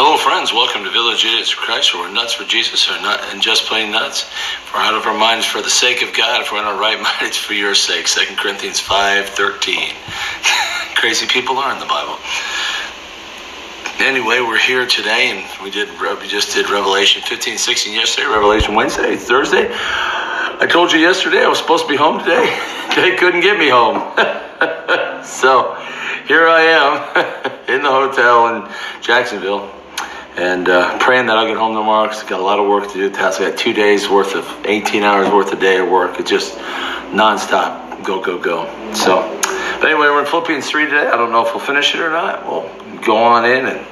Hello, friends. Welcome to Village Idiots for Christ, where we're nuts for Jesus, or not, and just plain nuts. If we're out of our minds for the sake of God, if we're in our right mind, it's for your sake. 2 Corinthians 5.13. Crazy people are in the Bible. Anyway, we're here today, and we did we just did Revelation 15, 16 yesterday, Revelation Wednesday, Thursday. I told you yesterday I was supposed to be home today. They couldn't get me home. so here I am in the hotel in Jacksonville and uh, praying that I'll get home tomorrow because I've got a lot of work to do. Task. I got two days worth of 18 hours worth a day of work. It's just nonstop. Go, go, go. So, but anyway, we're in Philippians 3 today. I don't know if we'll finish it or not. We'll go on in and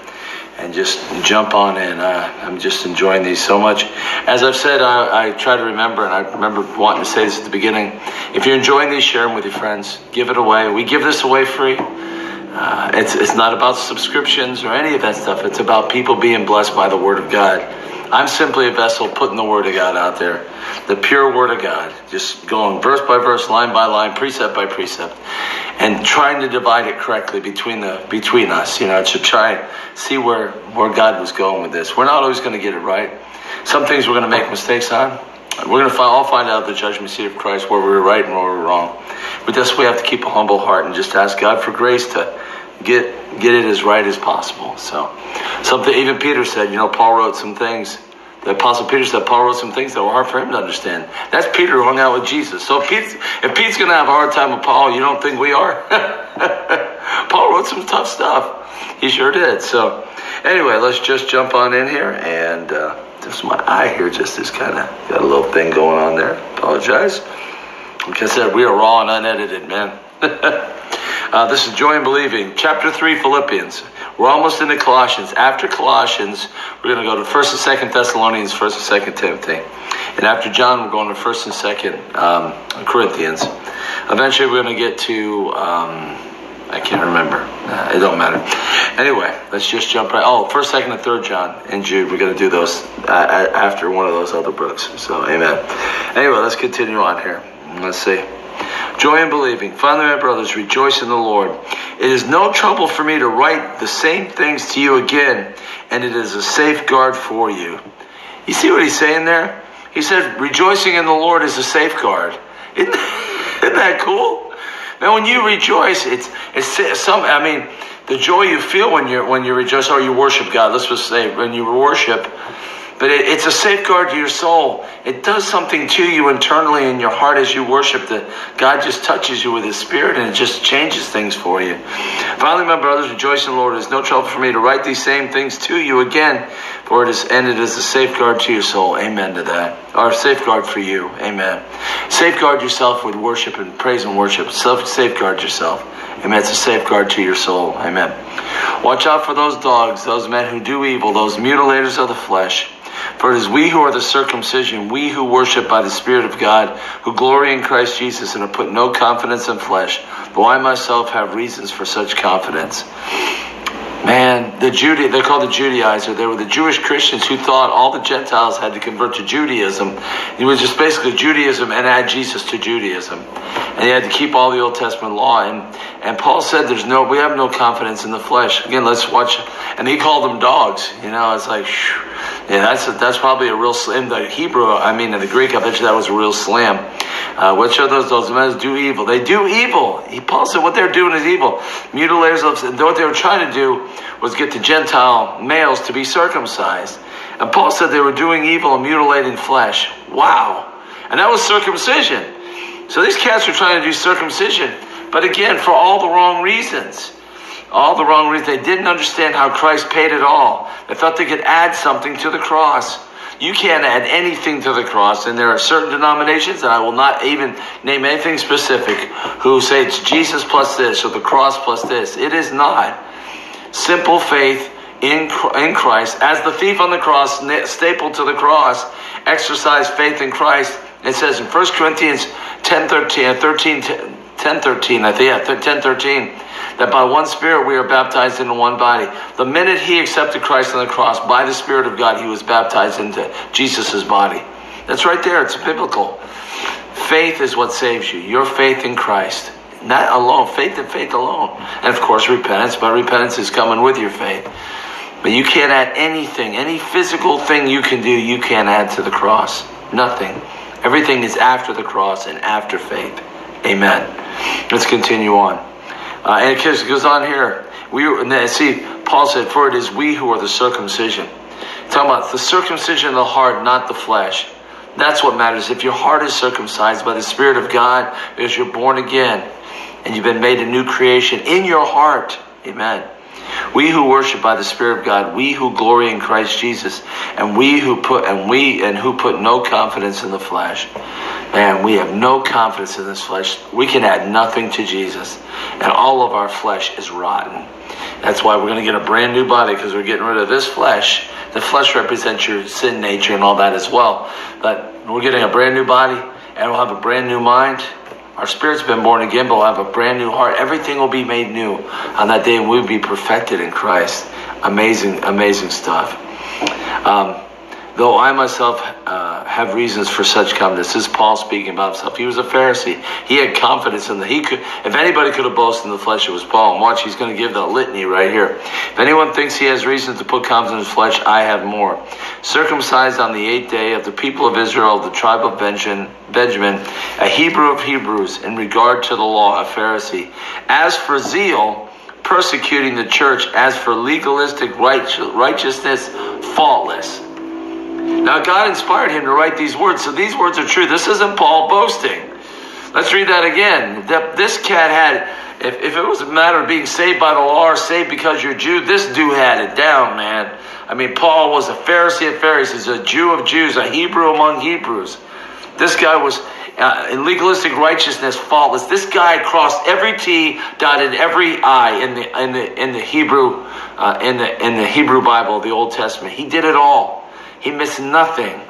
and just jump on in. Uh, I'm just enjoying these so much. As I've said, I, I, try to remember, and I remember wanting to say this at the beginning. If you're enjoying these, share them with your friends. Give it away. We give this away free. Uh, it's, it's not about subscriptions or any of that stuff. It's about people being blessed by the Word of God. I'm simply a vessel putting the Word of God out there, the pure Word of God, just going verse by verse, line by line, precept by precept, and trying to divide it correctly between the between us. You know, to try and see where where God was going with this. We're not always going to get it right. Some things we're going to make mistakes on. We're going to find, all find out the judgment seat of Christ where we were right and where we were wrong. But that's we have to keep a humble heart and just ask God for grace to get get it as right as possible. So something even Peter said, you know, Paul wrote some things. The Apostle Peter said Paul wrote some things that were hard for him to understand. That's Peter who hung out with Jesus. So if Pete's, if Pete's going to have a hard time with Paul, you don't think we are? Paul wrote some tough stuff. He sure did. So anyway, let's just jump on in here. And uh, just my eye here just is kind of got a little thing going on there. Apologize. Like I said, we are raw and unedited, man. Uh, this is Joy and Believing, chapter 3, Philippians. We're almost into Colossians. After Colossians, we're going to go to 1st and 2nd Thessalonians, 1st and 2nd Timothy. And after John, we're going to 1st and 2nd um, Corinthians. Eventually, we're going to get to, um, I can't remember. Uh, it don't matter. Anyway, let's just jump right. Oh, 1st, 2nd, and 3rd John and Jude. We're going to do those uh, after one of those other books. So, amen. Anyway, let's continue on here. Let's see. Joy in believing. Finally, my brothers, rejoice in the Lord. It is no trouble for me to write the same things to you again, and it is a safeguard for you. You see what he's saying there? He said, rejoicing in the Lord is a safeguard. Isn't, isn't that cool? Now, when you rejoice, it's, it's some, I mean, the joy you feel when you're, when you rejoice or you worship God. Let's just say, when you worship, but it, it's a safeguard to your soul. It does something to you internally in your heart as you worship that God just touches you with His Spirit and it just changes things for you. Finally, my brothers, rejoice in the Lord. It is no trouble for me to write these same things to you again, for it is it is a safeguard to your soul. Amen to that. Or safeguard for you. Amen. Safeguard yourself with worship and praise and worship. Self safeguard yourself. Amen. It's a safeguard to your soul. Amen. Watch out for those dogs, those men who do evil, those mutilators of the flesh. For it is we who are the circumcision, we who worship by the Spirit of God, who glory in Christ Jesus and have put no confidence in flesh, though I myself have reasons for such confidence. Man, the Jude they're called the Judaizer. They were the Jewish Christians who thought all the Gentiles had to convert to Judaism. It was just basically Judaism and add Jesus to Judaism. And they had to keep all the Old Testament law. And, and Paul said there's no, we have no confidence in the flesh. Again, let's watch. And he called them dogs. You know, it's like, yeah, that's, a, that's probably a real slam. The Hebrew, I mean, in the Greek, I bet you that was a real slam. Uh, which are those, those men do evil? They do evil. He, Paul said what they're doing is evil. Mutilators of, what they were trying to do was get the Gentile males to be circumcised. And Paul said they were doing evil and mutilating flesh. Wow. And that was circumcision. So these cats were trying to do circumcision, but again, for all the wrong reasons. All the wrong reasons. They didn't understand how Christ paid it all. They thought they could add something to the cross. You can't add anything to the cross, and there are certain denominations, and I will not even name anything specific, who say it's Jesus plus this or the cross plus this. It is not simple faith in, in Christ, as the thief on the cross, stapled to the cross, exercised faith in Christ. It says in 1 Corinthians 10 13, uh, 13, 10 13, I think, yeah, 10 13, that by one Spirit we are baptized into one body. The minute he accepted Christ on the cross, by the Spirit of God, he was baptized into Jesus' body. That's right there, it's biblical. Faith is what saves you, your faith in Christ. Not alone, faith and faith alone. And of course, repentance, but repentance is coming with your faith. But you can't add anything, any physical thing you can do, you can't add to the cross. Nothing. Everything is after the cross and after faith. Amen. Let's continue on. Uh, and it goes on here. We see, Paul said, "For it is we who are the circumcision." Talking about the circumcision of the heart, not the flesh. That's what matters. If your heart is circumcised by the Spirit of God, because you're born again, and you've been made a new creation in your heart. Amen. We who worship by the Spirit of God, we who glory in Christ Jesus, and we who put and we and who put no confidence in the flesh. Man, we have no confidence in this flesh. We can add nothing to Jesus, and all of our flesh is rotten. That's why we're going to get a brand new body because we're getting rid of this flesh. The flesh represents your sin nature and all that as well. But we're getting a brand new body, and we'll have a brand new mind our spirit's been born again, but we'll have a brand new heart. Everything will be made new on that day, and we'll be perfected in Christ. Amazing, amazing stuff. Um, though I myself uh, have reasons for such confidence. This is Paul speaking about himself. He was a Pharisee. He had confidence in that he could. If anybody could have boasted in the flesh, it was Paul. And watch, he's going to give the litany right here. If anyone thinks he has reason to put confidence in the flesh, I have more. Circumcised on the eighth day of the people of Israel, the tribe of Benjamin, Benjamin, a Hebrew of Hebrews, in regard to the law, a Pharisee. As for zeal, persecuting the church. As for legalistic righteousness, faultless. Now, God inspired him to write these words, so these words are true. This isn't Paul boasting. Let's read that again. This cat had, if, if it was a matter of being saved by the law or saved because you're Jew, this dude had it down, man. I mean, Paul was a Pharisee of Pharisees, a Jew of Jews, a Hebrew among Hebrews. This guy was uh, in legalistic righteousness faultless. This guy crossed every T, dotted every I in the in the in the Hebrew uh, in the in the Hebrew Bible, the Old Testament. He did it all. He missed nothing.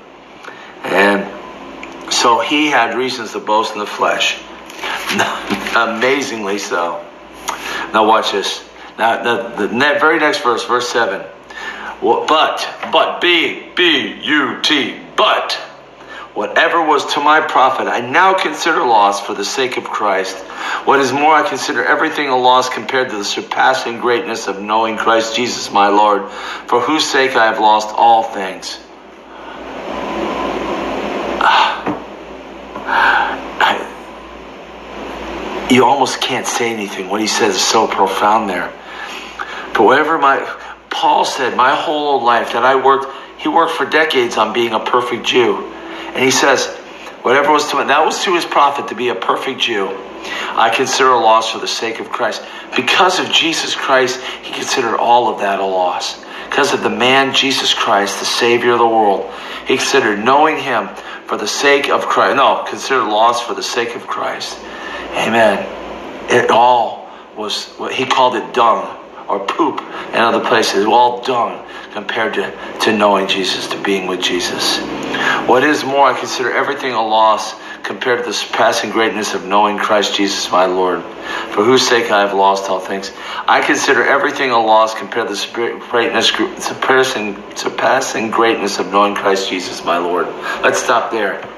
And so he had reasons to boast in the flesh. Amazingly so. Now watch this. Now the, the very next verse, verse 7. But, but, B, B, U, T, but, whatever was to my profit, I now consider loss for the sake of Christ. What is more, I consider everything a loss compared to the surpassing greatness of knowing Christ Jesus my Lord, for whose sake I have lost all things. You almost can't say anything. What he says is so profound there. But whatever my Paul said, my whole life that I worked, he worked for decades on being a perfect Jew. And he says, whatever was to him, that was to his profit to be a perfect Jew. I consider a loss for the sake of Christ. Because of Jesus Christ, he considered all of that a loss. Because of the man Jesus Christ, the Savior of the world, he considered knowing him for the sake of Christ. No, consider loss for the sake of Christ. Amen. It all was what he called it dung or poop in other places. All dung compared to, to knowing Jesus, to being with Jesus. What is more, I consider everything a loss compared to the surpassing greatness of knowing Christ Jesus my Lord, for whose sake I have lost all things. I consider everything a loss compared to the greatness, surpassing, surpassing greatness of knowing Christ Jesus my Lord. Let's stop there.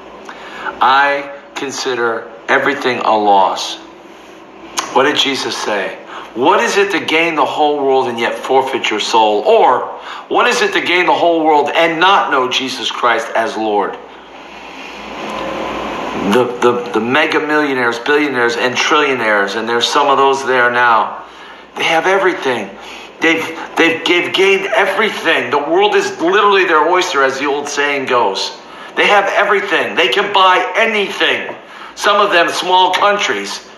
I consider everything a loss. What did Jesus say? What is it to gain the whole world and yet forfeit your soul? Or what is it to gain the whole world and not know Jesus Christ as Lord? The, the, the mega millionaires, billionaires, and trillionaires, and there's some of those there now. They have everything. They've, they've, they've gained everything. The world is literally their oyster, as the old saying goes. They have everything. They can buy anything some of them small countries.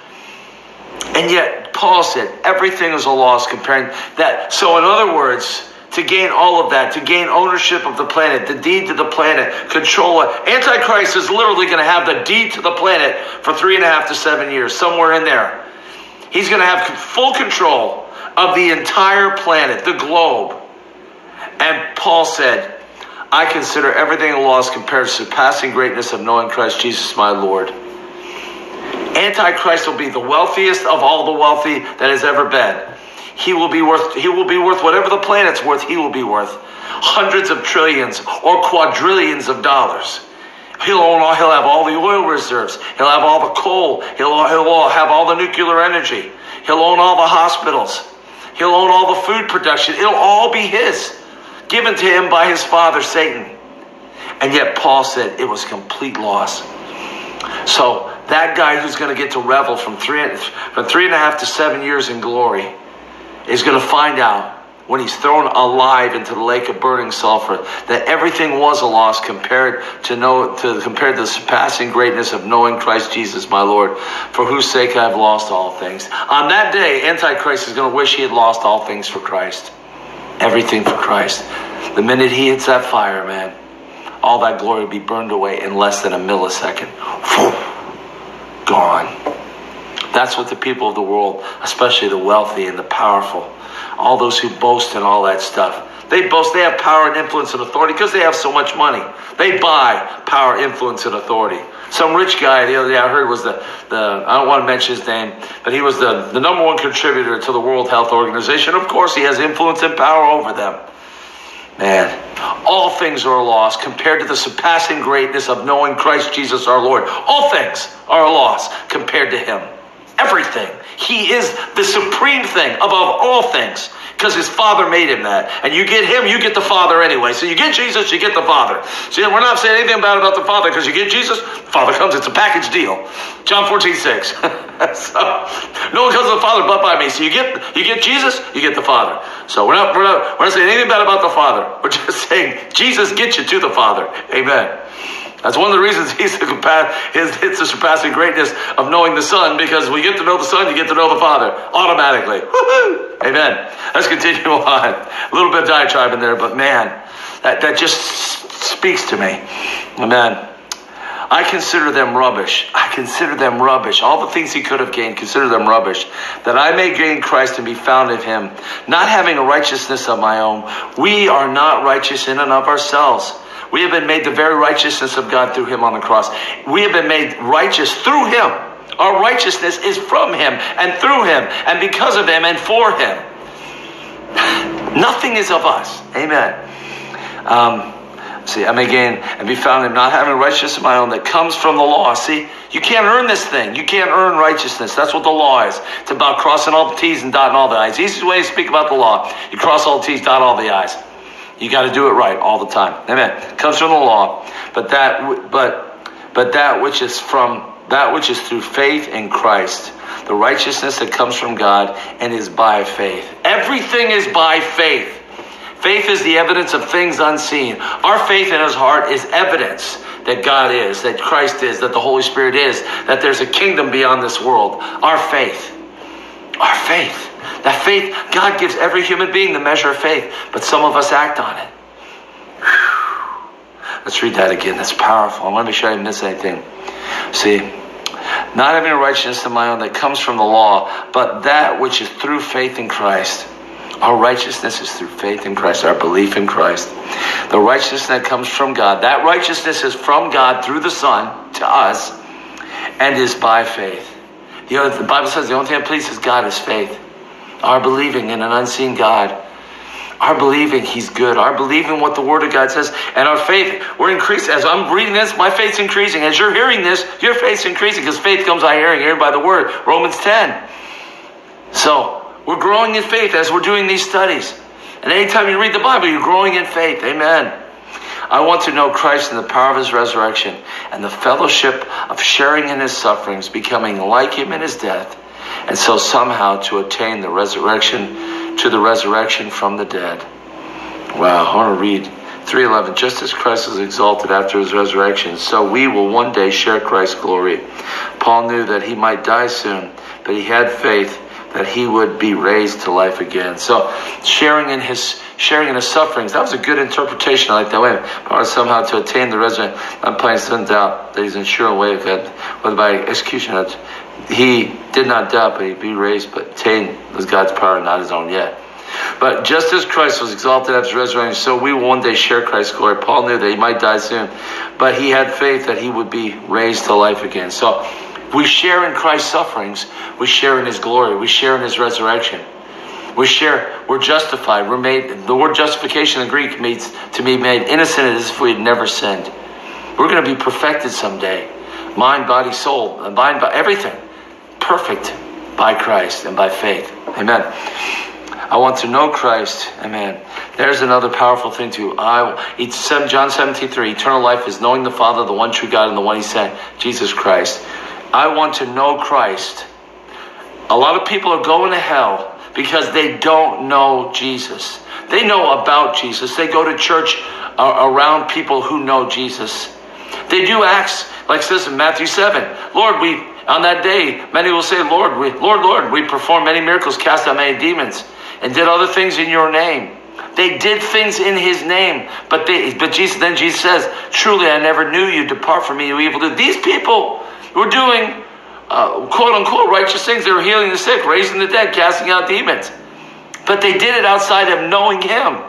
And yet, Paul said everything is a loss comparing that. So, in other words, to gain all of that, to gain ownership of the planet, the deed to the planet, control it. Antichrist is literally going to have the deed to the planet for three and a half to seven years, somewhere in there. He's going to have full control of the entire planet, the globe. And Paul said, I consider everything a loss compared to the surpassing greatness of knowing Christ Jesus my Lord. Antichrist will be the wealthiest of all the wealthy that has ever been. He will be worth he will be worth whatever the planet's worth, he will be worth hundreds of trillions or quadrillions of dollars. He'll own all, he'll have all the oil reserves. He'll have all the coal. He'll, he'll have all the nuclear energy. He'll own all the hospitals. He'll own all the food production. It'll all be his, given to him by his father, Satan. And yet Paul said it was complete loss. So that guy who's going to get to revel from three, from three and a half to seven years in glory is going to find out when he's thrown alive into the lake of burning sulfur that everything was a loss compared to know to compared to the surpassing greatness of knowing Christ Jesus my Lord, for whose sake I have lost all things. On that day, Antichrist is going to wish he had lost all things for Christ. Everything for Christ. The minute he hits that fire, man, all that glory will be burned away in less than a millisecond. Gone. That's what the people of the world, especially the wealthy and the powerful, all those who boast and all that stuff, they boast, they have power and influence and authority because they have so much money. They buy power, influence, and authority. Some rich guy the other day I heard was the, the I don't want to mention his name, but he was the, the number one contributor to the World Health Organization. Of course, he has influence and power over them. Man, all things are loss compared to the surpassing greatness of knowing Christ Jesus our Lord. All things are a loss compared to Him. Everything. He is the supreme thing above all things because his father made him that. And you get him, you get the father anyway. So you get Jesus, you get the father. See, we're not saying anything bad about the father because you get Jesus, father comes, it's a package deal. John 14, 6. so, no one comes to the father but by me. So you get you get Jesus, you get the father. So we're not we're not we're not saying anything bad about the father. We're just saying Jesus gets you to the father. Amen. That's one of the reasons he's the, it's the surpassing greatness of knowing the Son, because we get to know the Son, you get to know the Father automatically. Amen. Let's continue on. A little bit of diatribe in there, but man, that, that just speaks to me. Amen. I consider them rubbish. I consider them rubbish. All the things he could have gained, consider them rubbish. That I may gain Christ and be found in him, not having a righteousness of my own. We are not righteous in and of ourselves. We have been made the very righteousness of God through him on the cross. We have been made righteous through him. Our righteousness is from him and through him and because of him and for him. Nothing is of us. Amen. Um, see, I may gain and be found in not having righteousness of my own that comes from the law. See, you can't earn this thing. You can't earn righteousness. That's what the law is. It's about crossing all the T's and dotting all the I's. Easiest way to speak about the law. You cross all the T's, dot all the I's. You got to do it right all the time. Amen. Comes from the law, but that but but that which is from that which is through faith in Christ, the righteousness that comes from God and is by faith. Everything is by faith. Faith is the evidence of things unseen. Our faith in his heart is evidence that God is, that Christ is, that the Holy Spirit is, that there's a kingdom beyond this world. Our faith. Our faith. That faith, God gives every human being the measure of faith, but some of us act on it. Whew. Let's read that again. That's powerful. I want to make sure I didn't miss anything. See, not having a righteousness of my own that comes from the law, but that which is through faith in Christ. Our righteousness is through faith in Christ, our belief in Christ. The righteousness that comes from God, that righteousness is from God through the Son to us and is by faith. You know, the Bible says the only thing that pleases God is faith. Our believing in an unseen God. Our believing He's good. Our believing what the Word of God says. And our faith, we're increasing. As I'm reading this, my faith's increasing. As you're hearing this, your faith's increasing because faith comes by hearing, hearing by the Word. Romans 10. So, we're growing in faith as we're doing these studies. And anytime you read the Bible, you're growing in faith. Amen. I want to know Christ in the power of his resurrection and the fellowship of sharing in his sufferings, becoming like him in his death and so somehow to attain the resurrection to the resurrection from the dead. Wow, I want to read 3:11 just as Christ was exalted after his resurrection so we will one day share Christ's glory. Paul knew that he might die soon, but he had faith that he would be raised to life again. So sharing in his sharing in his sufferings, that was a good interpretation. I like that way. Or somehow to attain the resurrection. I'm playing some doubt that he's in sure way of that, whether by execution he did not doubt, but he'd be raised, but attained was God's power, not his own yet. But just as Christ was exalted after resurrection, so we will one day share Christ's glory. Paul knew that he might die soon, but he had faith that he would be raised to life again. So we share in Christ's sufferings, we share in his glory, we share in his resurrection. We share, we're justified. We're made, the word justification in Greek means to be made innocent as if we had never sinned. We're going to be perfected someday. Mind, body, soul, mind, body, everything perfect by Christ and by faith. Amen. I want to know Christ. Amen. There's another powerful thing too. I it's John 17, 3. Eternal life is knowing the Father, the one true God, and the one He sent, Jesus Christ. I want to know Christ. A lot of people are going to hell because they don't know Jesus. They know about Jesus. They go to church uh, around people who know Jesus. They do acts like says in Matthew 7. Lord, we on that day, many will say, Lord, we, Lord, Lord, we performed many miracles, cast out many demons, and did other things in your name. They did things in his name, but they, but Jesus, then Jesus says, truly I never knew you. Depart from me, you evil do. These people were doing uh, quote unquote righteous things. They were healing the sick, raising the dead, casting out demons. But they did it outside of knowing him.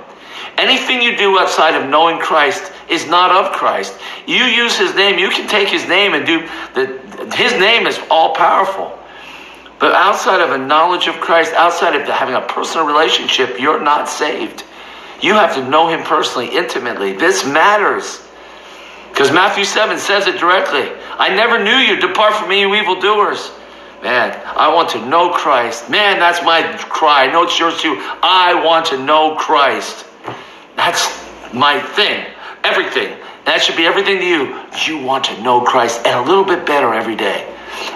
Anything you do outside of knowing Christ is not of Christ. You use his name, you can take his name and do the his name is all powerful. But outside of a knowledge of Christ, outside of having a personal relationship, you're not saved. You have to know him personally, intimately. This matters. Because Matthew 7 says it directly. I never knew you. Depart from me, you evildoers. Man, I want to know Christ. Man, that's my cry. I know it's yours too. I want to know Christ. That's my thing. Everything. That should be everything to you. You want to know Christ and a little bit better every day.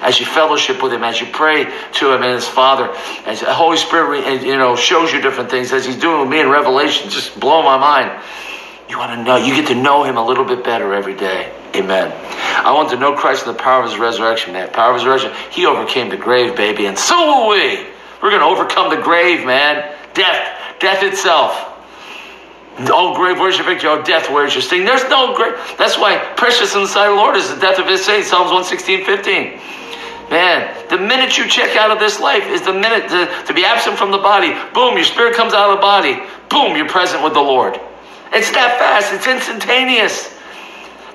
As you fellowship with Him, as you pray to Him and His Father, as the Holy Spirit, you know, shows you different things, as He's doing with me in Revelation, just blow my mind. You want to know, you get to know Him a little bit better every day. Amen. I want to know Christ in the power of His resurrection, man. Power of His resurrection. He overcame the grave, baby, and so will we. We're going to overcome the grave, man. Death, death itself. Oh, grave, where's your victory? Oh, death, where's your sting? There's no grave. That's why precious in the sight of the Lord is the death of his saints. Psalms 116, 15. Man, the minute you check out of this life is the minute to, to be absent from the body. Boom, your spirit comes out of the body. Boom, you're present with the Lord. It's that fast. It's instantaneous.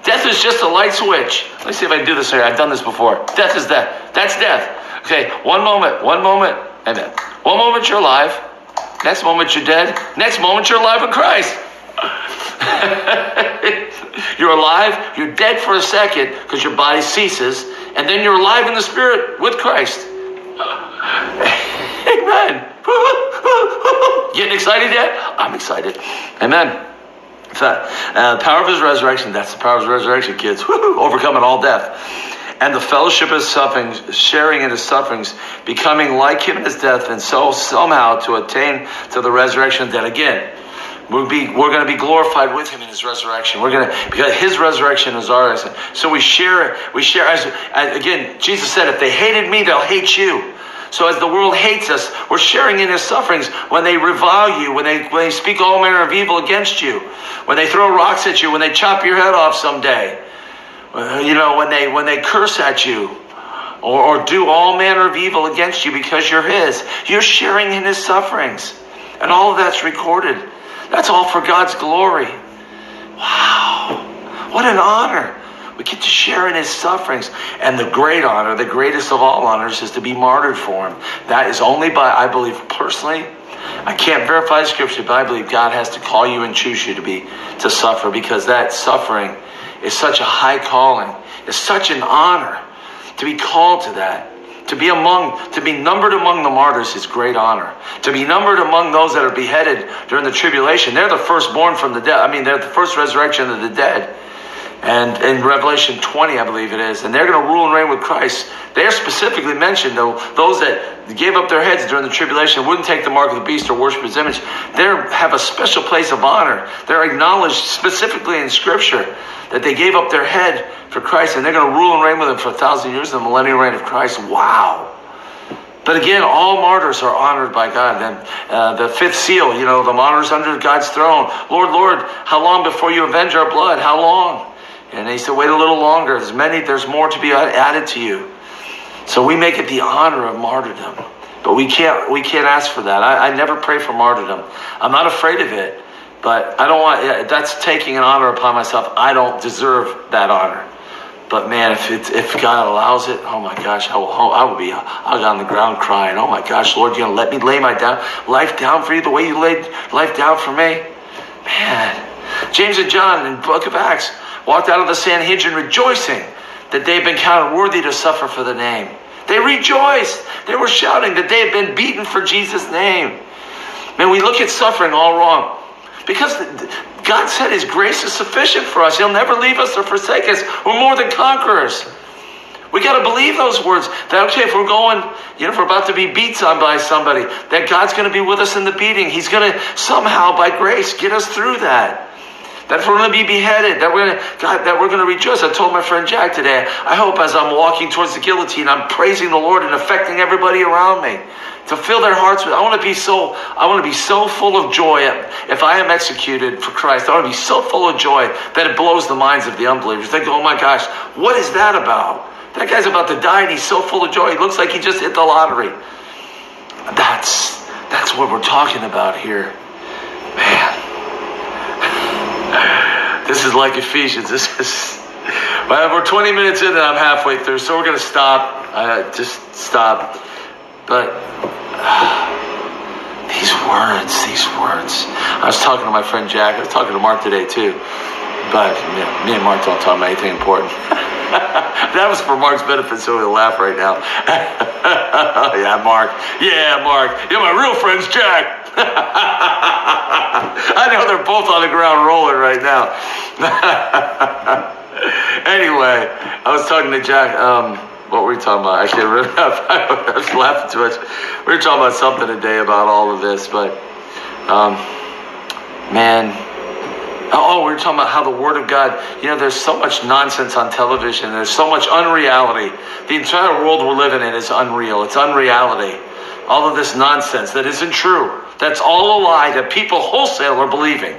Death is just a light switch. Let me see if I can do this here. I've done this before. Death is death. That's death. Okay, one moment, one moment, and then one moment you're alive. Next moment you're dead. Next moment you're alive in Christ. you're alive, you're dead for a second because your body ceases, and then you're alive in the spirit with Christ. Amen. Getting excited yet? I'm excited. Amen. Uh, power of his resurrection, that's the power of his resurrection, kids. Overcoming all death and the fellowship of sufferings, sharing in his sufferings, becoming like him in his death, and so somehow to attain to the resurrection dead. Again, we'll be, we're going to be glorified with him in his resurrection. We're going to, because his resurrection is ours. So we share, it, we share, as, again, Jesus said, if they hated me, they'll hate you. So as the world hates us, we're sharing in his sufferings when they revile you, when they, when they speak all manner of evil against you, when they throw rocks at you, when they chop your head off someday. Uh, you know, when they when they curse at you or, or do all manner of evil against you because you're his, you're sharing in his sufferings. And all of that's recorded. That's all for God's glory. Wow. What an honor. We get to share in his sufferings. And the great honor, the greatest of all honors, is to be martyred for him. That is only by, I believe personally, I can't verify scripture, but I believe God has to call you and choose you to be to suffer because that suffering is such a high calling. It's such an honor to be called to that. To be among, to be numbered among the martyrs is great honor. To be numbered among those that are beheaded during the tribulation, they're the firstborn from the dead. I mean, they're the first resurrection of the dead and in Revelation 20, I believe it is, and they're going to rule and reign with Christ. They are specifically mentioned, though, those that gave up their heads during the tribulation, wouldn't take the mark of the beast or worship his image. They have a special place of honor. They're acknowledged specifically in Scripture that they gave up their head for Christ, and they're going to rule and reign with him for a thousand years, in the millennial reign of Christ. Wow. But again, all martyrs are honored by God. And uh, the fifth seal, you know, the martyrs under God's throne. Lord, Lord, how long before you avenge our blood? How long? And he said, wait a little longer. There's many, there's more to be added to you. So we make it the honor of martyrdom. But we can't, we can't ask for that. I, I never pray for martyrdom. I'm not afraid of it, but I don't want, that's taking an honor upon myself. I don't deserve that honor. But man, if it, if God allows it, oh my gosh, I will, I will be, be on the ground crying. Oh my gosh, Lord, you're gonna let me lay my down, life down for you the way you laid life down for me? Man, James and John in book of Acts, walked out of the Sanhedrin rejoicing that they'd been counted worthy to suffer for the name. They rejoiced. They were shouting that they had been beaten for Jesus' name. Man, we look at suffering all wrong. Because God said His grace is sufficient for us. He'll never leave us or forsake us. We're more than conquerors. We got to believe those words. That okay, if we're going, you know, if we're about to be beat on by somebody, that God's going to be with us in the beating. He's going to somehow, by grace, get us through that. That we're going to be beheaded, that we're going to, God, that we're going to rejoice. I told my friend Jack today. I hope as I'm walking towards the guillotine, I'm praising the Lord and affecting everybody around me to fill their hearts with. I want to be so. I want to be so full of joy if I am executed for Christ. I want to be so full of joy that it blows the minds of the unbelievers. Think, oh my gosh, what is that about? That guy's about to die and he's so full of joy. He looks like he just hit the lottery. That's that's what we're talking about here. This is like Ephesians. This is. We're 20 minutes in and I'm halfway through, so we're going to stop. Uh, just stop. But these words, these words. I was talking to my friend Jack. I was talking to Mark today too. But me and Mark don't talk about anything important. that was for Mark's benefit, so he'll laugh right now. yeah, Mark. Yeah, Mark. Yeah, my real friend's Jack. I know they're both on the ground rolling right now. anyway, I was talking to Jack. Um, what were we talking about? I can't remember. I was laughing too much. We were talking about something today about all of this, but um, man, oh, we were talking about how the Word of God. You know, there's so much nonsense on television. There's so much unreality. The entire world we're living in is unreal. It's unreality. All of this nonsense that isn't true. That's all a lie that people wholesale are believing.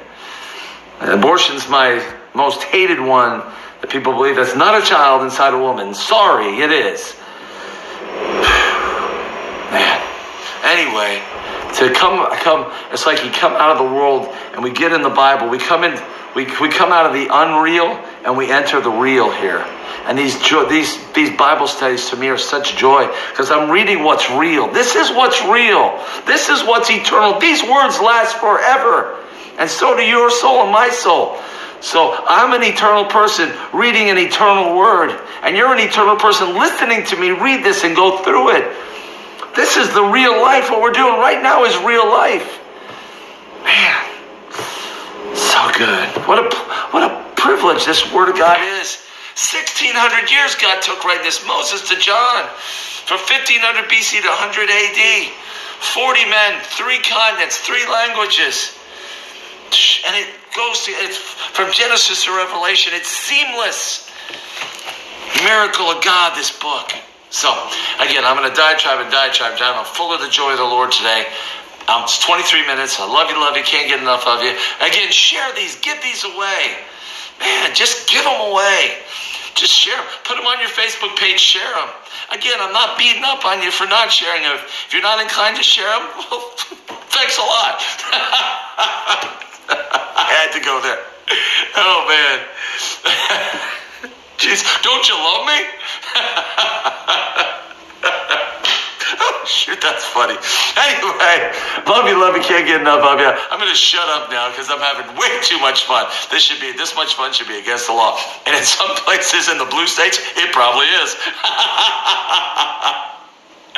Abortion's my most hated one that people believe that's not a child inside a woman. Sorry, it is. Man. Anyway, to come come it's like you come out of the world and we get in the Bible. We come in we, we come out of the unreal and we enter the real here. And these these these Bible studies to me are such joy because I'm reading what's real. This is what's real. This is what's eternal. These words last forever. And so do your soul and my soul. So I'm an eternal person reading an eternal word, and you're an eternal person listening to me read this and go through it. This is the real life. What we're doing right now is real life. Man, so good. What a what a privilege this word of God is. 1600 years God took writing this Moses to John from 1500 BC to 100 AD. 40 men, three continents, three languages. And it goes to, it's from Genesis to Revelation. It's seamless. Miracle of God, this book. So, again, I'm going to diatribe and diatribe down. I'm full of the joy of the Lord today. Um, it's 23 minutes. I love you, love you. Can't get enough of you. Again, share these. Give these away. Man, just give them away. Just share them. Put them on your Facebook page. Share them. Again, I'm not beating up on you for not sharing them. If you're not inclined to share them, well, thanks a lot. I had to go there. Oh man. Jeez, don't you love me? Shoot, that's funny. Anyway, love you, love you, can't get enough of you. I'm going to shut up now because I'm having way too much fun. This should be, this much fun should be against the law. And in some places in the blue states, it probably is.